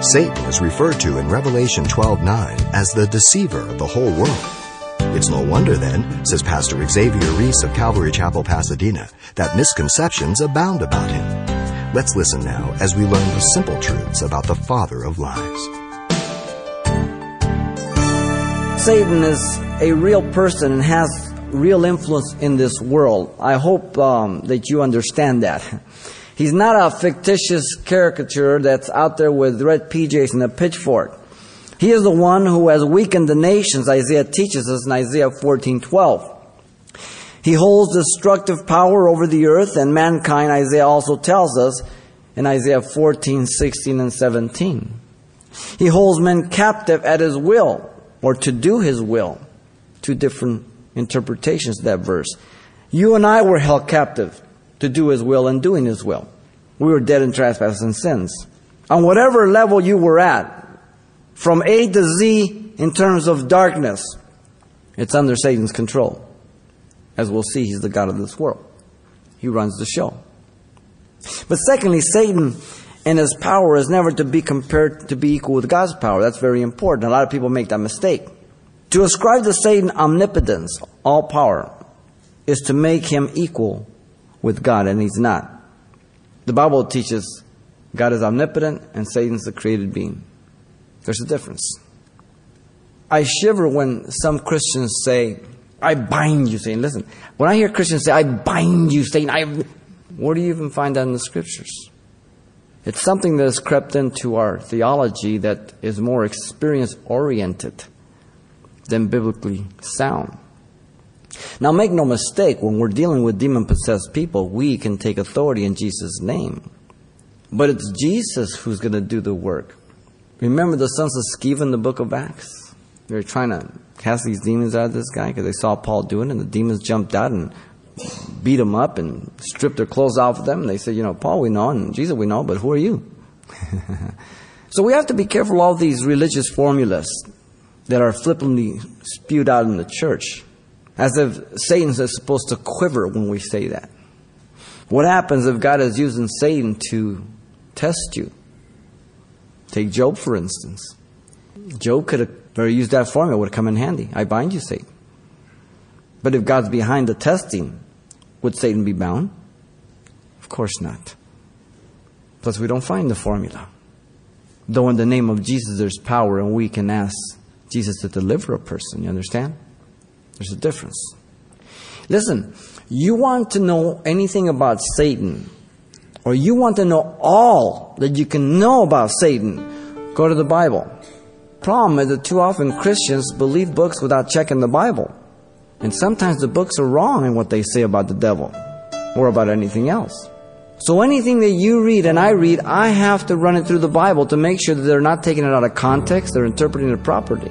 Satan is referred to in Revelation 12:9 as the deceiver of the whole world. It's no wonder then, says Pastor Xavier Reese of Calvary Chapel, Pasadena, that misconceptions abound about him. Let's listen now as we learn the simple truths about the father of lies. Satan is a real person and has real influence in this world. I hope um, that you understand that. He's not a fictitious caricature that's out there with red PJs and a pitchfork. He is the one who has weakened the nations, Isaiah teaches us in Isaiah 14:12. He holds destructive power over the earth and mankind, Isaiah also tells us in Isaiah 14, 16, and 17. He holds men captive at his will, or to do his will. Two different interpretations of that verse. You and I were held captive to do his will and doing his will. We were dead in trespasses and sins. On whatever level you were at, from A to Z in terms of darkness, it's under Satan's control. As we'll see, he's the God of this world. He runs the show. But secondly, Satan and his power is never to be compared to be equal with God's power. That's very important. A lot of people make that mistake. To ascribe to Satan omnipotence, all power, is to make him equal with God, and he's not. The Bible teaches God is omnipotent and Satan's the created being. There's a difference. I shiver when some Christians say, I bind you, Satan. Listen, when I hear Christians say, I bind you, Satan, I, where do you even find that in the scriptures? It's something that has crept into our theology that is more experience oriented than biblically sound. Now, make no mistake, when we're dealing with demon possessed people, we can take authority in Jesus' name. But it's Jesus who's going to do the work. Remember the sons of Sceva in the book of Acts? They were trying to cast these demons out of this guy because they saw Paul doing it, and the demons jumped out and beat him up and stripped their clothes off of them. And they said, You know, Paul we know, and Jesus we know, but who are you? so we have to be careful all these religious formulas that are flippantly spewed out in the church, as if Satan is supposed to quiver when we say that. What happens if God is using Satan to test you? Take Job, for instance. Job could have very used that formula, would have come in handy. I bind you, Satan. But if God's behind the testing, would Satan be bound? Of course not. Plus, we don't find the formula. Though in the name of Jesus there's power and we can ask Jesus to deliver a person, you understand? There's a difference. Listen, you want to know anything about Satan, or you want to know all that you can know about Satan, go to the Bible. Problem is that too often Christians believe books without checking the Bible. And sometimes the books are wrong in what they say about the devil or about anything else. So anything that you read and I read, I have to run it through the Bible to make sure that they're not taking it out of context, they're interpreting it properly.